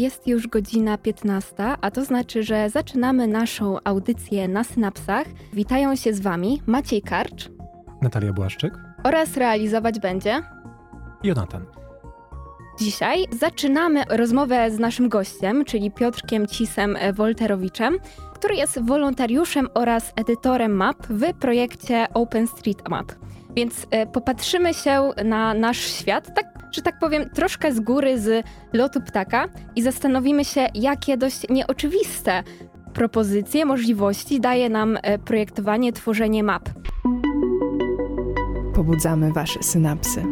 Jest już godzina 15, a to znaczy, że zaczynamy naszą audycję na synapsach. Witają się z Wami Maciej Karcz Natalia Błaszczyk. oraz realizować będzie. Jonatan. Dzisiaj zaczynamy rozmowę z naszym gościem, czyli Piotrkiem Cisem Wolterowiczem, który jest wolontariuszem oraz edytorem map w projekcie OpenStreetMap. Więc e, popatrzymy się na nasz świat, tak, że tak powiem, troszkę z góry z lotu ptaka i zastanowimy się, jakie dość nieoczywiste propozycje, możliwości daje nam e, projektowanie, tworzenie map. Pobudzamy Wasze synapsy.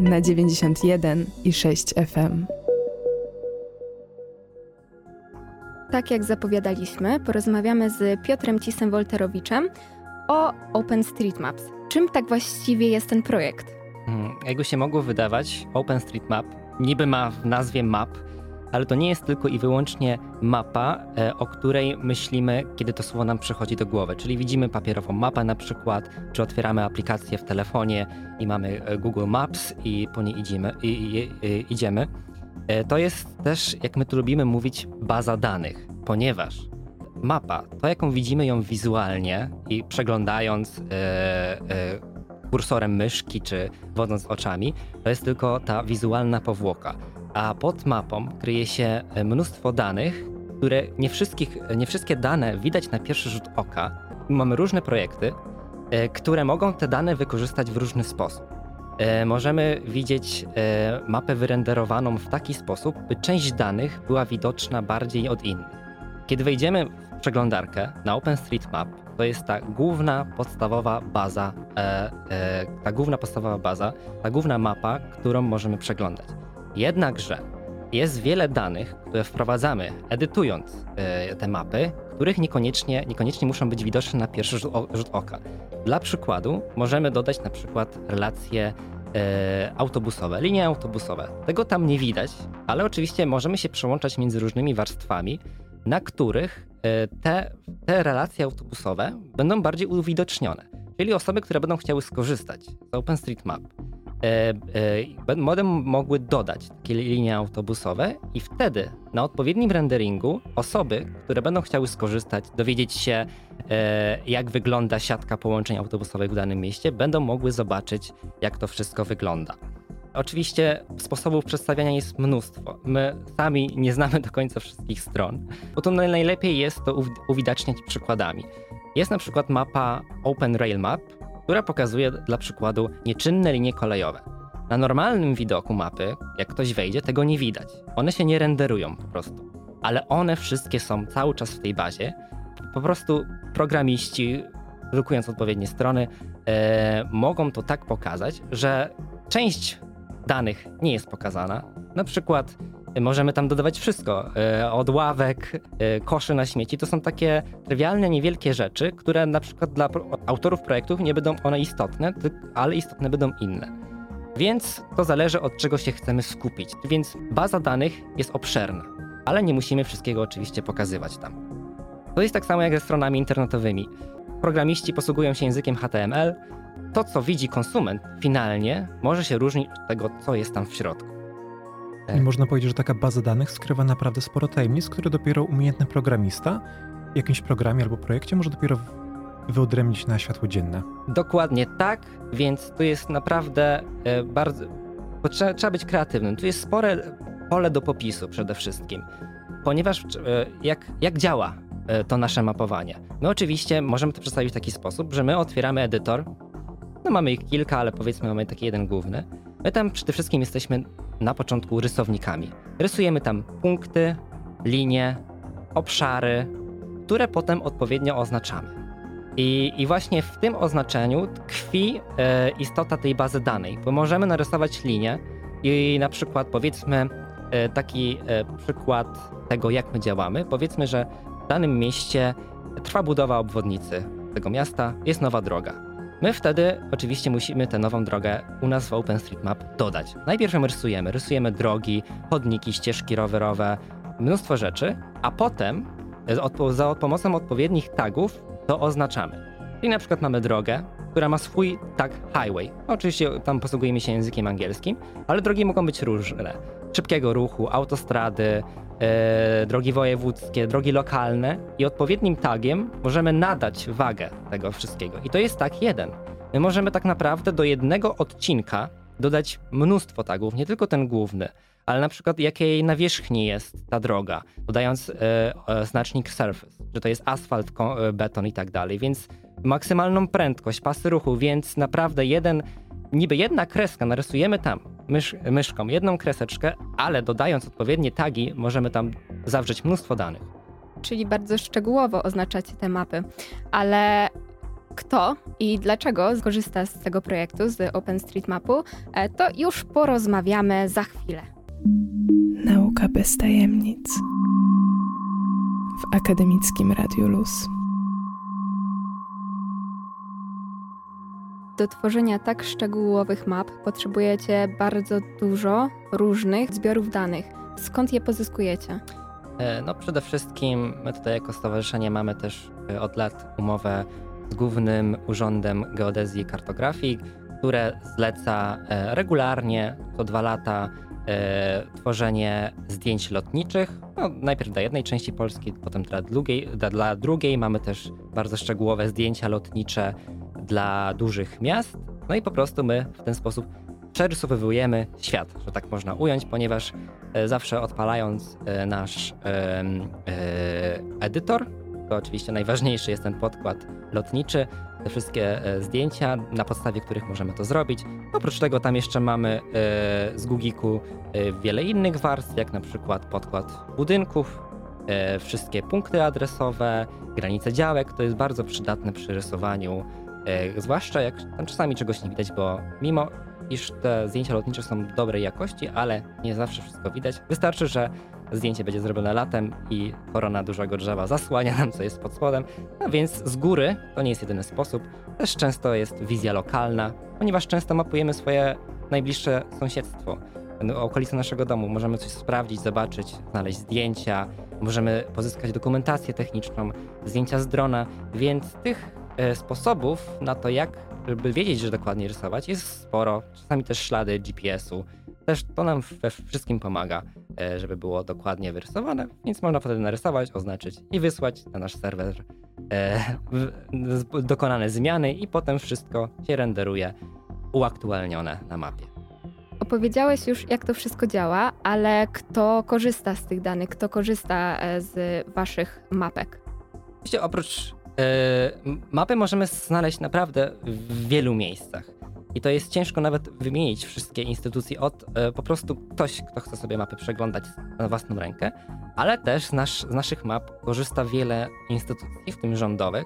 Na 91 i 6 FM. Tak jak zapowiadaliśmy, porozmawiamy z Piotrem Cisem Wolterowiczem o OpenStreetMaps. Czym tak właściwie jest ten projekt? Hmm, Jakby się mogło wydawać, OpenStreetMap niby ma w nazwie map, ale to nie jest tylko i wyłącznie mapa, e, o której myślimy, kiedy to słowo nam przychodzi do głowy. Czyli widzimy papierową mapę na przykład, czy otwieramy aplikację w telefonie i mamy e, Google Maps i po niej idziemy. I, i, i, idziemy. E, To jest też, jak my tu lubimy mówić, baza danych, ponieważ mapa, to jaką widzimy ją wizualnie i przeglądając e, e, kursorem myszki czy wodząc oczami, to jest tylko ta wizualna powłoka. A pod mapą kryje się e, mnóstwo danych, które nie, wszystkich, nie wszystkie dane widać na pierwszy rzut oka. Mamy różne projekty, e, które mogą te dane wykorzystać w różny sposób. Możemy widzieć mapę wyrenderowaną w taki sposób, by część danych była widoczna bardziej od innych. Kiedy wejdziemy przeglądarkę na OpenStreetMap, to jest ta główna podstawowa baza, e, e, ta główna podstawowa baza, ta główna mapa, którą możemy przeglądać. Jednakże jest wiele danych, które wprowadzamy, edytując e, te mapy, których niekoniecznie, niekoniecznie muszą być widoczne na pierwszy rzut, o, rzut oka. Dla przykładu możemy dodać na przykład relacje e, autobusowe, linie autobusowe. Tego tam nie widać, ale oczywiście możemy się przełączać między różnymi warstwami, na których te, te relacje autobusowe będą bardziej uwidocznione. Czyli osoby, które będą chciały skorzystać z OpenStreetMap, e, e, będą mogły dodać takie linie autobusowe i wtedy na odpowiednim renderingu osoby, które będą chciały skorzystać, dowiedzieć się, e, jak wygląda siatka połączeń autobusowych w danym mieście, będą mogły zobaczyć, jak to wszystko wygląda. Oczywiście sposobów przedstawiania jest mnóstwo. My sami nie znamy do końca wszystkich stron, bo to naj- najlepiej jest to uwi- uwidaczniać przykładami. Jest na przykład mapa Open Rail Map, która pokazuje dla przykładu nieczynne linie kolejowe. Na normalnym widoku mapy, jak ktoś wejdzie, tego nie widać. One się nie renderują po prostu. Ale one wszystkie są cały czas w tej bazie. Po prostu programiści, drukując odpowiednie strony, e, mogą to tak pokazać, że część danych nie jest pokazana. Na przykład e, możemy tam dodawać wszystko, e, od ławek, e, koszy na śmieci. To są takie trywialne, niewielkie rzeczy, które na przykład dla autorów projektów nie będą one istotne, ale istotne będą inne. Więc to zależy od czego się chcemy skupić. Więc baza danych jest obszerna, ale nie musimy wszystkiego oczywiście pokazywać tam. To jest tak samo jak ze stronami internetowymi. Programiści posługują się językiem HTML. To, co widzi konsument finalnie, może się różnić od tego, co jest tam w środku. I można powiedzieć, że taka baza danych skrywa naprawdę sporo tajemnic, które dopiero umiejętny programista w jakimś programie albo projekcie może dopiero wyodrębnić na światło dzienne. Dokładnie tak, więc tu jest naprawdę e, bardzo. Trzeba, trzeba być kreatywnym. Tu jest spore pole do popisu przede wszystkim, ponieważ e, jak, jak działa e, to nasze mapowanie? My oczywiście możemy to przedstawić w taki sposób, że my otwieramy edytor. No mamy ich kilka, ale powiedzmy mamy taki jeden główny. My tam przede wszystkim jesteśmy na początku rysownikami. Rysujemy tam punkty, linie, obszary, które potem odpowiednio oznaczamy. I, I właśnie w tym oznaczeniu tkwi e, istota tej bazy danej, bo możemy narysować linię i na przykład powiedzmy e, taki e, przykład tego, jak my działamy. Powiedzmy, że w danym mieście trwa budowa obwodnicy tego miasta, jest nowa droga. My wtedy oczywiście musimy tę nową drogę u nas w OpenStreetMap dodać. Najpierw ją rysujemy, rysujemy drogi, chodniki, ścieżki rowerowe, mnóstwo rzeczy, a potem za pomocą odpowiednich tagów to oznaczamy. Czyli na przykład mamy drogę, która ma swój tag highway. Oczywiście tam posługujemy się językiem angielskim, ale drogi mogą być różne. Szybkiego ruchu, autostrady, drogi wojewódzkie, drogi lokalne i odpowiednim tagiem możemy nadać wagę tego wszystkiego. I to jest tag jeden. My możemy tak naprawdę do jednego odcinka dodać mnóstwo tagów, nie tylko ten główny, ale na przykład jakiej nawierzchni jest ta droga, dodając e, e, znacznik surface, że to jest asfalt, e, beton i tak dalej, więc maksymalną prędkość, pasy ruchu, więc naprawdę jeden, niby jedna kreska, narysujemy tam mysz, myszką jedną kreseczkę, ale dodając odpowiednie tagi możemy tam zawrzeć mnóstwo danych. Czyli bardzo szczegółowo oznaczacie te mapy, ale kto i dlaczego skorzysta z tego projektu, z OpenStreetMapu, to już porozmawiamy za chwilę. Nauka bez tajemnic w akademickim Radiu Luz. Do tworzenia tak szczegółowych map potrzebujecie bardzo dużo różnych zbiorów danych. Skąd je pozyskujecie? E, no przede wszystkim my tutaj jako stowarzyszenie mamy też e, od lat umowę z Głównym Urzędem Geodezji i Kartografii, które zleca e, regularnie co dwa lata tworzenie zdjęć lotniczych. No, najpierw dla jednej części Polski, potem dla drugiej, dla, dla drugiej. Mamy też bardzo szczegółowe zdjęcia lotnicze dla dużych miast. No i po prostu my w ten sposób przerysowujemy świat, że tak można ująć, ponieważ e, zawsze odpalając e, nasz e, edytor, to oczywiście najważniejszy jest ten podkład lotniczy, te wszystkie zdjęcia, na podstawie których możemy to zrobić. Oprócz tego tam jeszcze mamy z Gugiku wiele innych warstw, jak na przykład podkład budynków, wszystkie punkty adresowe, granice działek. To jest bardzo przydatne przy rysowaniu, zwłaszcza jak tam czasami czegoś nie widać, bo mimo iż te zdjęcia lotnicze są dobrej jakości, ale nie zawsze wszystko widać. Wystarczy, że zdjęcie będzie zrobione latem i korona dużego drzewa zasłania nam, co jest pod spodem. No więc z góry to nie jest jedyny sposób. Też często jest wizja lokalna, ponieważ często mapujemy swoje najbliższe sąsiedztwo, no, okolice naszego domu. Możemy coś sprawdzić, zobaczyć, znaleźć zdjęcia, możemy pozyskać dokumentację techniczną, zdjęcia z drona, więc tych e, sposobów na to, jak żeby wiedzieć, że dokładnie rysować, jest sporo. Czasami też ślady GPS-u. Też to nam we wszystkim pomaga, e, żeby było dokładnie wyrysowane, więc można wtedy narysować, oznaczyć i wysłać na nasz serwer e, dokonane zmiany i potem wszystko się renderuje uaktualnione na mapie. Opowiedziałeś już, jak to wszystko działa, ale kto korzysta z tych danych, kto korzysta e, z waszych mapek? Oczywiście oprócz mapy możemy znaleźć naprawdę w wielu miejscach. I to jest ciężko nawet wymienić wszystkie instytucje od e, po prostu ktoś, kto chce sobie mapy przeglądać na własną rękę, ale też nasz, z naszych map korzysta wiele instytucji, w tym rządowych.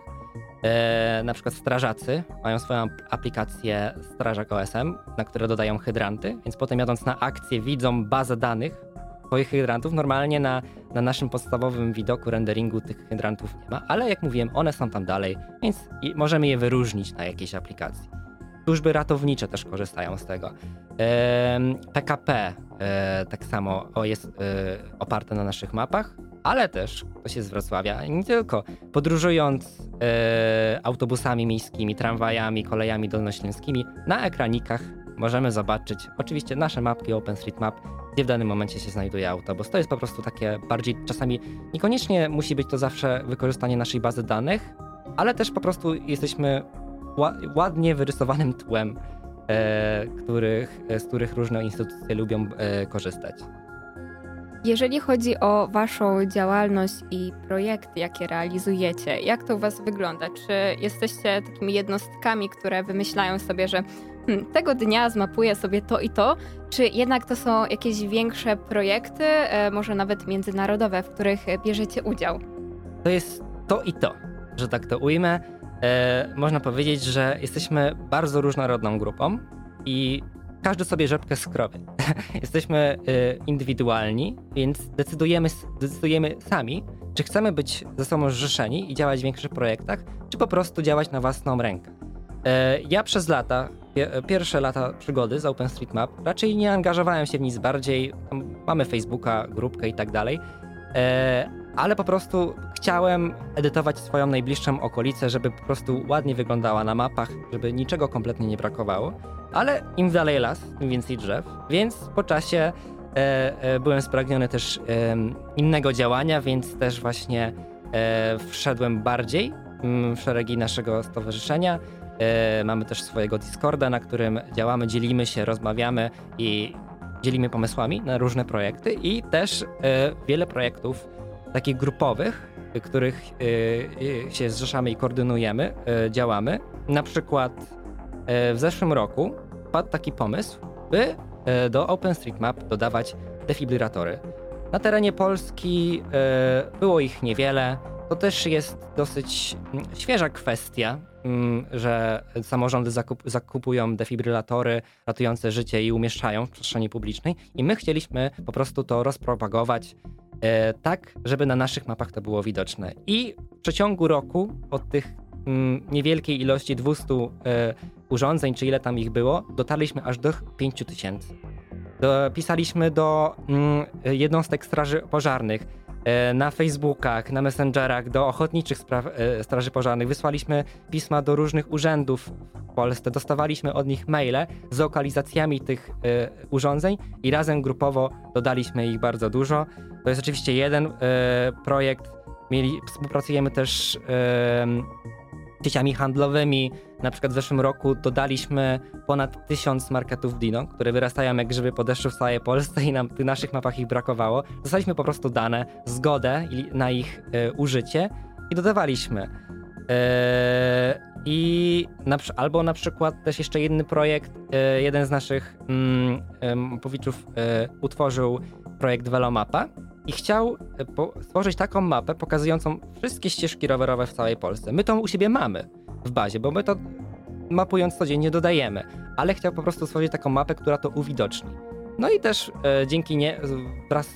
E, na przykład strażacy mają swoją aplikację Strażak OSM, na które dodają hydranty, więc potem jadąc na akcję widzą bazę danych swoich hydrantów. Normalnie na, na naszym podstawowym widoku renderingu tych hydrantów nie ma, ale jak mówiłem, one są tam dalej, więc możemy je wyróżnić na jakiejś aplikacji. Służby ratownicze też korzystają z tego. PKP e, tak samo jest e, oparte na naszych mapach, ale też ktoś jest z Wrocławia, nie tylko. Podróżując e, autobusami miejskimi, tramwajami, kolejami dolnośląskimi, na ekranikach możemy zobaczyć oczywiście nasze mapki OpenStreetMap, gdzie w danym momencie się znajduje autobus. To jest po prostu takie bardziej czasami niekoniecznie musi być to zawsze wykorzystanie naszej bazy danych, ale też po prostu jesteśmy ładnie wyrysowanym tłem, e, których, z których różne instytucje lubią e, korzystać. Jeżeli chodzi o Waszą działalność i projekty, jakie realizujecie, jak to u Was wygląda? Czy jesteście takimi jednostkami, które wymyślają sobie, że hmm, tego dnia zmapuję sobie to i to, czy jednak to są jakieś większe projekty, e, może nawet międzynarodowe, w których bierzecie udział? To jest to i to, że tak to ujmę e, można powiedzieć, że jesteśmy bardzo różnorodną grupą i każdy sobie rzepkę skrobie. Jesteśmy y, indywidualni, więc decydujemy, decydujemy sami, czy chcemy być ze sobą zrzeszeni i działać w większych projektach, czy po prostu działać na własną rękę. E, ja przez lata, pierwsze lata przygody z OpenStreetMap, raczej nie angażowałem się w nic bardziej. Mamy Facebooka, grupkę i tak dalej, e, ale po prostu chciałem edytować swoją najbliższą okolicę, żeby po prostu ładnie wyglądała na mapach, żeby niczego kompletnie nie brakowało. Ale im dalej las, tym więcej drzew, więc po czasie e, byłem spragniony też innego działania, więc też właśnie wszedłem bardziej mm, w szeregi naszego stowarzyszenia. E, mamy też swojego Discorda, na którym działamy, dzielimy się, rozmawiamy i dzielimy pomysłami na różne projekty i też e, wiele projektów takich grupowych, których e, się zrzeszamy i koordynujemy, działamy. Na przykład w zeszłym roku padł taki pomysł, by do OpenStreetMap dodawać defibrylatory. Na terenie Polski było ich niewiele. To też jest dosyć mm, świeża kwestia, Mm, że samorządy zakup, zakupują defibrylatory ratujące życie i umieszczają w przestrzeni publicznej i my chcieliśmy po prostu to rozpropagować e, tak, żeby na naszych mapach to było widoczne. I w przeciągu roku od tych mm, niewielkiej ilości 200 e, urządzeń, czy ile tam ich było, dotarliśmy aż do 5000. Pisaliśmy do mm, jednostek straży pożarnych, na Facebookach, na Messengerach do ochotniczych spraw, e, straży pożarnych. Wysłaliśmy pisma do różnych urzędów w Polsce, dostawaliśmy od nich maile z lokalizacjami tych e, urządzeń i razem grupowo dodaliśmy ich bardzo dużo. To jest oczywiście jeden projekt. Mieli, współpracujemy też sieciami handlowymi. Na przykład w zeszłym roku dodaliśmy ponad tysiąc marketów Dino, które wyrastają jak grzyby po deszczu w całej Polsce i nam w naszych mapach ich brakowało. Dostaliśmy po prostu dane, zgodę na ich e, użycie i dodawaliśmy. E, I na, albo na przykład też jeszcze jeden projekt, e, jeden z naszych powiczów e, utworzył projekt Velomapa, i chciał e, stworzyć taką mapę pokazującą wszystkie ścieżki rowerowe w całej Polsce. My to u siebie mamy w bazie, bo my to mapując codziennie dodajemy, ale chciał po prostu stworzyć taką mapę, która to uwidoczni. No i też e, dzięki nie, wraz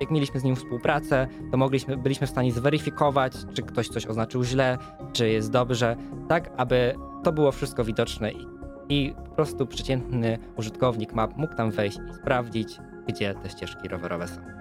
jak mieliśmy z nim współpracę, to mogliśmy, byliśmy w stanie zweryfikować, czy ktoś coś oznaczył źle, czy jest dobrze, tak aby to było wszystko widoczne i, i po prostu przeciętny użytkownik map mógł tam wejść i sprawdzić, gdzie te ścieżki rowerowe są.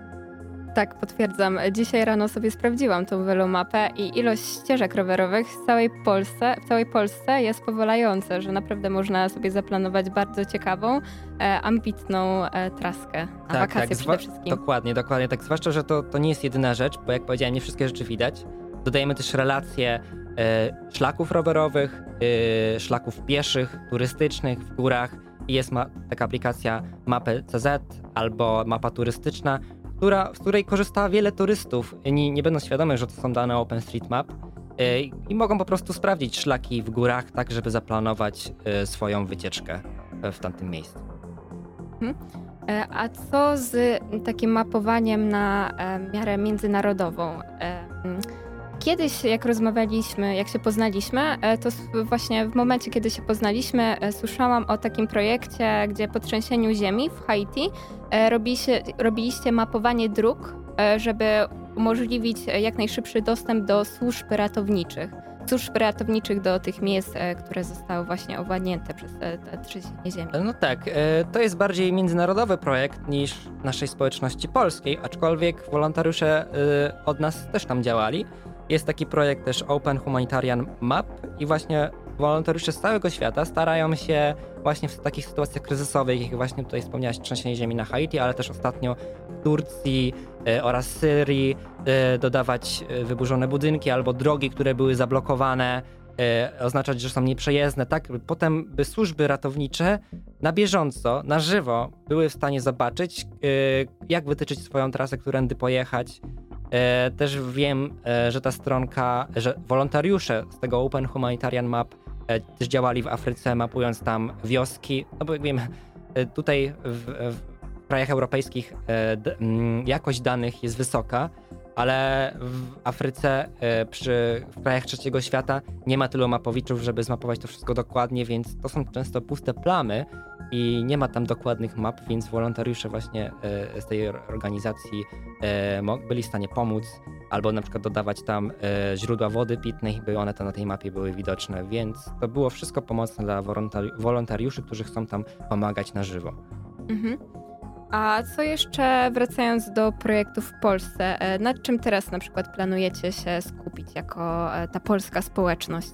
Tak, potwierdzam. Dzisiaj rano sobie sprawdziłam tą velomapę i ilość ścieżek rowerowych w całej Polsce, w całej Polsce jest powalająca, że naprawdę można sobie zaplanować bardzo ciekawą, e, ambitną e, traskę. A tak, wakacje tak, przede wszystkim. Dokładnie, dokładnie. Tak, zwłaszcza, że to, to nie jest jedyna rzecz, bo jak powiedziałem, nie wszystkie rzeczy widać. Dodajemy też relacje e, szlaków rowerowych, e, szlaków pieszych, turystycznych w górach. I jest ma, taka aplikacja Mapy CZ albo mapa turystyczna, która, z której korzysta wiele turystów, nie, nie będąc świadomi, że to są dane OpenStreetMap e, i mogą po prostu sprawdzić szlaki w górach, tak żeby zaplanować e, swoją wycieczkę w tamtym miejscu. Hmm. A co z takim mapowaniem na miarę międzynarodową? Kiedyś, jak rozmawialiśmy, jak się poznaliśmy, e, to właśnie w momencie, kiedy się poznaliśmy, e, słyszałam o takim projekcie, gdzie po trzęsieniu ziemi w Haiti e, robiliście, robiliście mapowanie dróg, żeby umożliwić jak najszybszy dostęp do służb ratowniczych. Służb ratowniczych do tych miejsc, które zostały właśnie owładnięte przez trzęsienie ziemi. No tak, to jest bardziej międzynarodowy projekt niż naszej społeczności polskiej, aczkolwiek wolontariusze od nas też tam działali. Jest taki projekt też Open Humanitarian Map i właśnie wolontariusze z całego świata starają się właśnie w takich sytuacjach kryzysowych, jak właśnie tutaj wspomniałaś, trzęsienie ziemi na Haiti, ale też ostatnio w Turcji e, oraz Syrii e, dodawać e, wyburzone budynki albo drogi, które były zablokowane, oznaczać, że są nieprzejezdne, tak? Potem by służby ratownicze na bieżąco, na żywo były w stanie zobaczyć, jak wytyczyć swoją trasę, którędy pojechać, E, też wiem, e, że ta stronka, że wolontariusze z tego Open Humanitarian Map e, też działali w Afryce, mapując tam wioski. No bo jak wiem, tutaj w, w krajach europejskich jakość danych jest wysoka, ale w Afryce, przy, w krajach trzeciego świata nie ma tylu mapowiczów, żeby zmapować to wszystko dokładnie, więc to są często puste plamy i nie ma tam dokładnych map, więc wolontariusze właśnie z tej organizacji byli w stanie pomóc albo na przykład dodawać tam źródła wody pitnej, by one to na tej mapie były widoczne, więc to było wszystko pomocne dla wolontariuszy, którzy chcą tam pomagać na żywo. Mhm. A co jeszcze wracając do projektów w Polsce, e, nad czym teraz na przykład planujecie się skupić jako e, ta polska społeczność?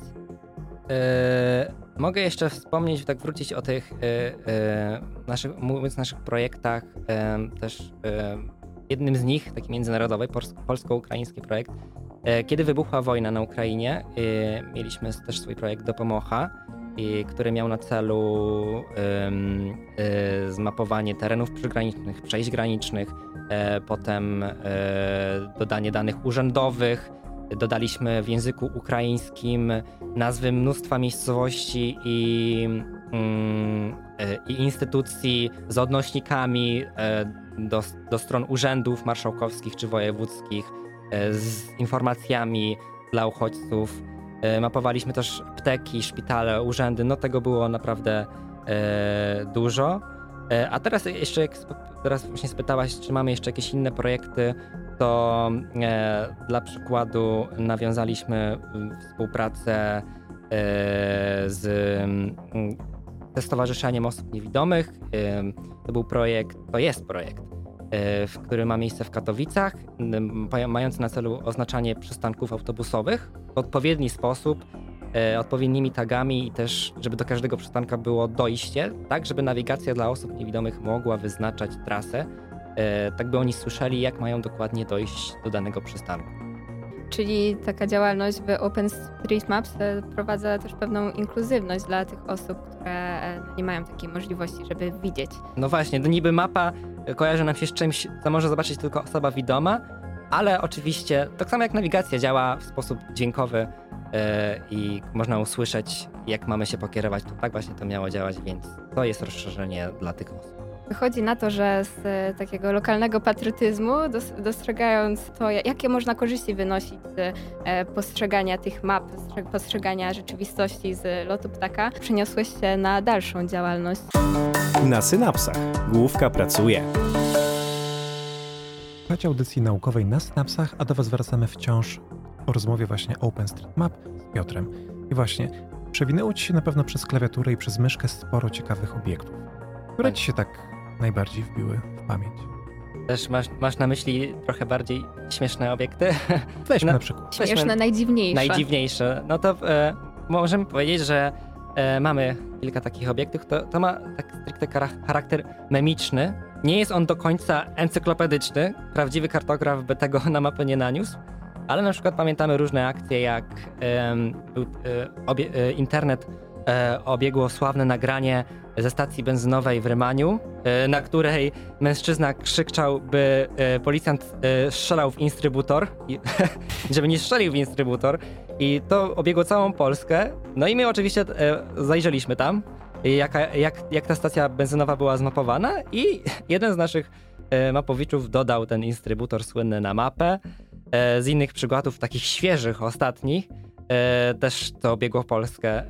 E, mogę jeszcze wspomnieć, tak wrócić o tych naszych, mówiąc naszych projektach, też jednym z nich, taki międzynarodowy, polsko-ukraiński projekt. Kiedy wybuchła wojna na Ukrainie, mieliśmy też swój projekt Dopomocha i który miał na celu zmapowanie terenów przygranicznych, przejść granicznych, e, potem e, dodanie danych urzędowych. Dodaliśmy w języku ukraińskim nazwy mnóstwa miejscowości i, mm, e, i instytucji z odnośnikami do, do stron urzędów marszałkowskich czy wojewódzkich, z informacjami dla uchodźców. E, mapowaliśmy też apteki, szpitale, urzędy. No tego było naprawdę e, dużo. E, a teraz jeszcze, jak teraz właśnie spytałaś, czy mamy jeszcze jakieś inne projekty, to e, dla przykładu nawiązaliśmy współpracę e, z, ze Stowarzyszeniem Osób Niewidomych. To był projekt, to jest projekt, który ma miejsce w Katowicach, mający na celu oznaczanie przystanków autobusowych w odpowiedni sposób, e, odpowiednimi tagami i też, żeby do każdego przystanka było dojście, tak żeby nawigacja dla osób niewidomych mogła wyznaczać trasę, e, tak by oni słyszeli, jak mają dokładnie dojść do danego przystanku. Czyli taka działalność w OpenStreetMaps e, wprowadza też pewną inkluzywność dla tych osób, które nie mają takiej możliwości, żeby widzieć. No właśnie, to niby mapa kojarzy nam się z czymś, co może zobaczyć tylko osoba widoma, ale oczywiście tak samo jak nawigacja działa w sposób dźwiękowy yy, i można usłyszeć, jak mamy się pokierować, to tak właśnie to miało działać, więc to jest rozszerzenie dla tych osób. Wychodzi na to, że z e, takiego lokalnego patriotyzmu, dostrzegając to, jakie można korzyści wynosić z e, postrzegania tych map, postrzegania rzeczywistości z lotu ptaka, przeniosłeś się na dalszą działalność. Na synapsach główka pracuje. Słuchajcie audycji naukowej na Synapsach, a do Was wracamy wciąż o rozmowie właśnie OpenStreetMap z Piotrem. I właśnie, przewinęło Ci się na pewno przez klawiaturę i przez myszkę sporo ciekawych obiektów. Które Ci się tak najbardziej wbiły w pamięć? Też masz, masz na myśli trochę bardziej śmieszne obiekty? Weźmy no, na przykład. Śmieszne, weźmy najdziwniejsze. Najdziwniejsze. No to e, możemy powiedzieć, że e, mamy kilka takich obiektów. To, to ma tak stricte charakter memiczny, nie jest on do końca encyklopedyczny, prawdziwy kartograf by tego na mapę nie naniósł, ale na przykład pamiętamy różne akcje, jak był, e, obie, e, internet e, obiegło sławne nagranie ze stacji benzynowej w Rymaniu, na której mężczyzna krzyczał, by policjant strzelał w instrybutor, żeby nie strzelił w instrybutor. I to obiegło całą Polskę. No i my oczywiście zajrzeliśmy tam jaka, jak, jak ta stacja benzynowa była zmapowana i jeden z naszych e, mapowiczów dodał ten instrybutor słynny na mapę. E, z innych przykładów, takich świeżych, ostatnich, e, też to obiegło Polskę,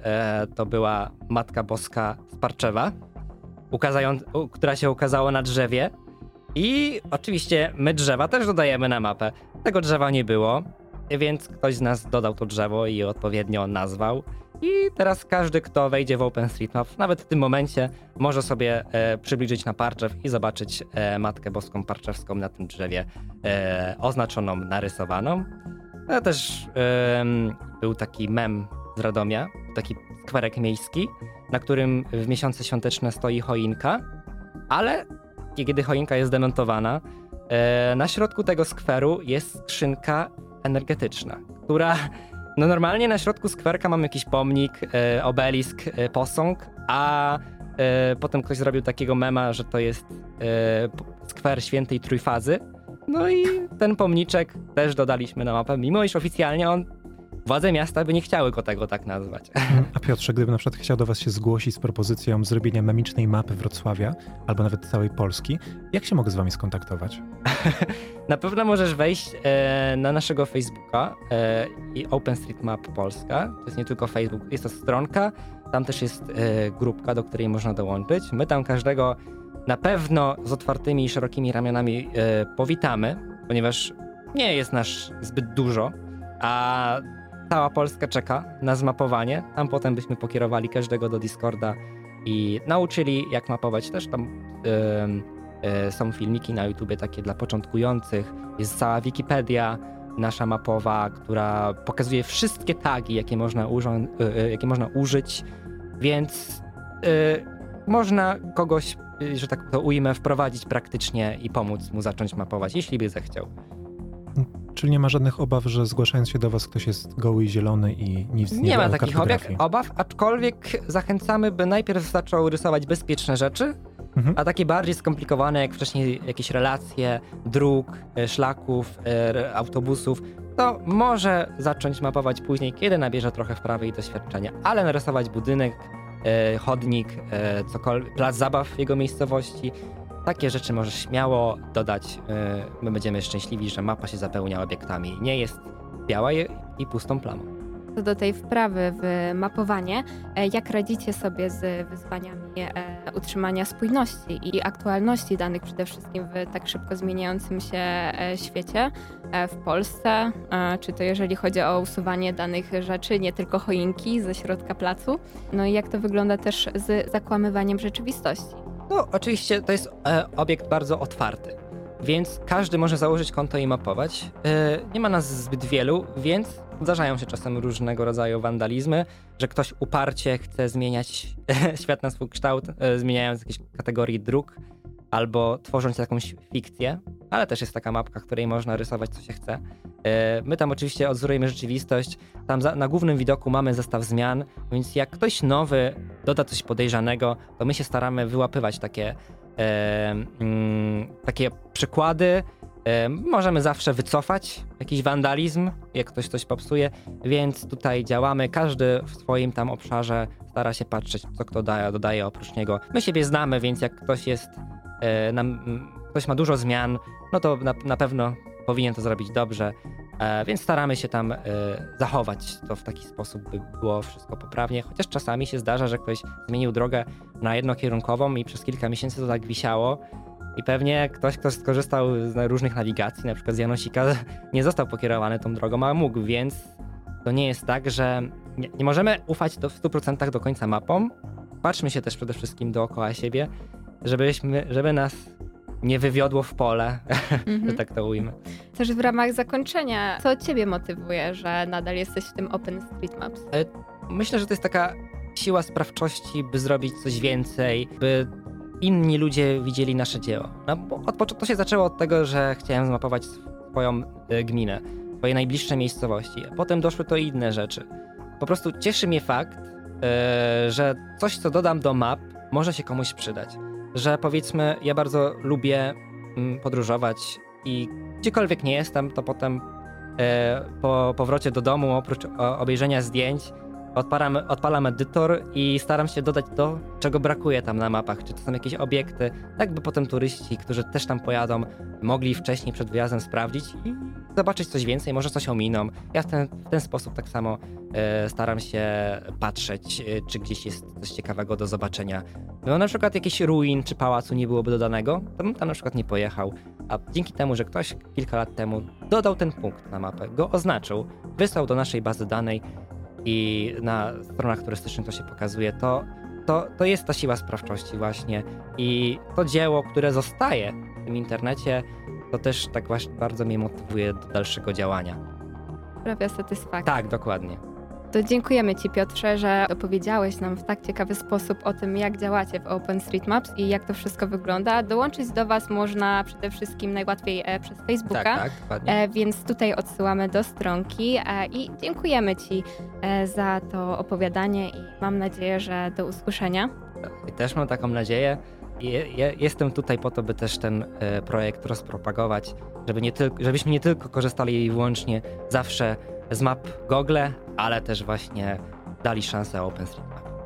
to była Matka Boska z Parczewa, która się ukazała na drzewie. I oczywiście my drzewa też dodajemy na mapę. Tego drzewa nie było, więc ktoś z nas dodał to drzewo i odpowiednio nazwał. I teraz każdy, kto wejdzie w OpenStreetMap, nawet w tym momencie, może sobie e, przybliżyć na Parczew i zobaczyć e, Matkę Boską Parczewską na tym drzewie e, oznaczoną, narysowaną. No, też był taki mem z Radomia, taki skwerek miejski, na którym w miesiące świąteczne stoi choinka, ale kiedy choinka jest demontowana, e, na środku tego skweru jest skrzynka energetyczna, która no normalnie na środku skwerka mamy jakiś pomnik, e, obelisk, e, posąg, a e, potem ktoś zrobił takiego mema, że to jest e, skwer świętej trójfazy. No i ten pomniczek też dodaliśmy na mapę, mimo iż oficjalnie on władze miasta by nie chciały go tego tak nazwać. A Piotrze, gdyby na przykład chciał do Was się zgłosić z propozycją zrobienia memicznej mapy Wrocławia albo nawet całej Polski, jak się mogę z Wami skontaktować? Na pewno możesz wejść e, na naszego Facebooka e, i OpenStreetMap Polska. To jest nie tylko Facebook, jest to stronka, tam też jest e, grupka, do której można dołączyć. My tam każdego na pewno z otwartymi i szerokimi ramionami e, powitamy, ponieważ nie jest nas zbyt dużo, a cała Polska czeka na zmapowanie. Tam potem byśmy pokierowali każdego do Discorda i nauczyli, jak mapować. Też tam e, są filmiki na YouTubie takie dla początkujących. Jest cała Wikipedia nasza mapowa, która pokazuje wszystkie tagi, jakie można, urząd, e, jakie można użyć, więc można kogoś, e, że tak to ujmę, wprowadzić praktycznie i pomóc mu zacząć mapować, jeśli by zechciał. Czyli nie ma żadnych obaw, że zgłaszając się do Was ktoś jest goły i zielony i nic nie, Nie ma takich obieg, obaw, aczkolwiek zachęcamy, by najpierw zaczął rysować bezpieczne rzeczy, Mhm. a takie bardziej skomplikowane, jak wcześniej jakieś relacje dróg, e, szlaków, e, autobusów, to może zacząć mapować później, kiedy nabierze trochę wprawy i doświadczenia. Ale narysować budynek, chodnik, e, cokolwiek, plac zabaw w jego miejscowości, takie rzeczy możesz śmiało dodać. E, my będziemy szczęśliwi, że mapa się zapełnia obiektami. Nie jest biała i pustą plamą. Co do tej wprawy w mapowanie, e, jak radzicie sobie z wyzwaniami e, utrzymania spójności i aktualności danych przede wszystkim w tak szybko zmieniającym się e, świecie w Polsce? Czy to jeżeli chodzi o usuwanie danych rzeczy, nie tylko choinki ze środka placu? No i jak to wygląda też z zakłamywaniem rzeczywistości? No, oczywiście to jest obiekt bardzo otwarty, więc każdy może założyć konto i mapować. Nie ma nas zbyt wielu, więc zdarzają się czasem różnego rodzaju wandalizmy, że ktoś uparcie chce zmieniać świat na swój kształt, e, zmieniając jakieś kategorie dróg albo tworząc jakąś fikcję, ale też jest taka mapka, której można rysować co się chce. E, My tam oczywiście odzorujemy rzeczywistość, tam na głównym widoku mamy zestaw zmian, więc jak ktoś nowy doda coś podejrzanego, to my się staramy wyłapywać takie, e, mm, takie przykłady. Możemy zawsze wycofać jakiś wandalizm, jak ktoś coś popsuje, więc tutaj działamy. Każdy w swoim tam obszarze stara się patrzeć, co kto daje, dodaje oprócz niego. My siebie znamy, więc jak ktoś jest, e, ktoś ma dużo zmian, no to na, na pewno powinien to zrobić dobrze. E, więc staramy się tam e, zachować to w taki sposób, by było wszystko poprawnie. Chociaż czasami się zdarza, że ktoś zmienił drogę na jednokierunkową i przez kilka miesięcy to tak wisiało. I pewnie ktoś, kto skorzystał z różnych nawigacji, na przykład z Janosika, nie został pokierowany tą drogą, a mógł, więc to nie jest tak, że nie, nie możemy ufać do, w 100% do końca mapom. Patrzmy się też przede wszystkim dookoła siebie, żebyśmy, żeby nas nie wywiodło w pole, że Mhm. tak to ujmę. Też w ramach zakończenia, co ciebie motywuje, że nadal jesteś w tym OpenStreetMaps? Myślę, że to jest taka siła sprawczości, by zrobić coś więcej, by inni ludzie widzieli nasze dzieło. No, bo od to się zaczęło od tego, że chciałem zmapować swoją e, gminę, swoje najbliższe miejscowości. Potem doszły to inne rzeczy. Po prostu cieszy mnie fakt, e, że coś, co dodam do map, może się komuś przydać. Że powiedzmy, ja bardzo lubię mm, podróżować i gdziekolwiek nie jestem, to potem e, po powrocie do domu, oprócz obejrzenia zdjęć, odpalam, odpalam edytor i staram się dodać to, czego brakuje tam na mapach. Czy to są jakieś obiekty, tak by potem turyści, którzy też tam pojadą, mogli wcześniej przed wyjazdem sprawdzić i zobaczyć coś więcej, może coś ominą. Ja w ten, w ten sposób tak samo e, staram się patrzeć, e, czy gdzieś jest coś ciekawego do zobaczenia. No na przykład jakiś ruin czy pałacu nie byłoby dodanego, to bym tam na przykład nie pojechał. A dzięki temu, że ktoś kilka lat temu dodał ten punkt na mapę, go oznaczył, wysłał do naszej bazy danej i na stronach turystycznych to się pokazuje, to, to, to jest ta siła sprawczości właśnie. I to dzieło, które zostaje w tym internecie, to też tak właśnie bardzo mnie motywuje do dalszego działania. Sprawia satysfakcję. Tak, dokładnie. To dziękujemy Ci, Piotrze, że opowiedziałeś nam w tak ciekawy sposób o tym, jak działacie w OpenStreetMaps i jak to wszystko wygląda. Dołączyć do Was można przede wszystkim najłatwiej e, przez Facebooka. Tak, tak, dokładnie. E, więc tutaj odsyłamy do stronki e, i dziękujemy Ci za to opowiadanie i mam nadzieję, że do usłyszenia. I też mam taką nadzieję. Je, je, jestem tutaj po to, by też ten projekt rozpropagować, żeby nie tyl- żebyśmy nie tylko korzystali wyłącznie zawsze z map Google, ale też właśnie dali szansę OpenStreetMap.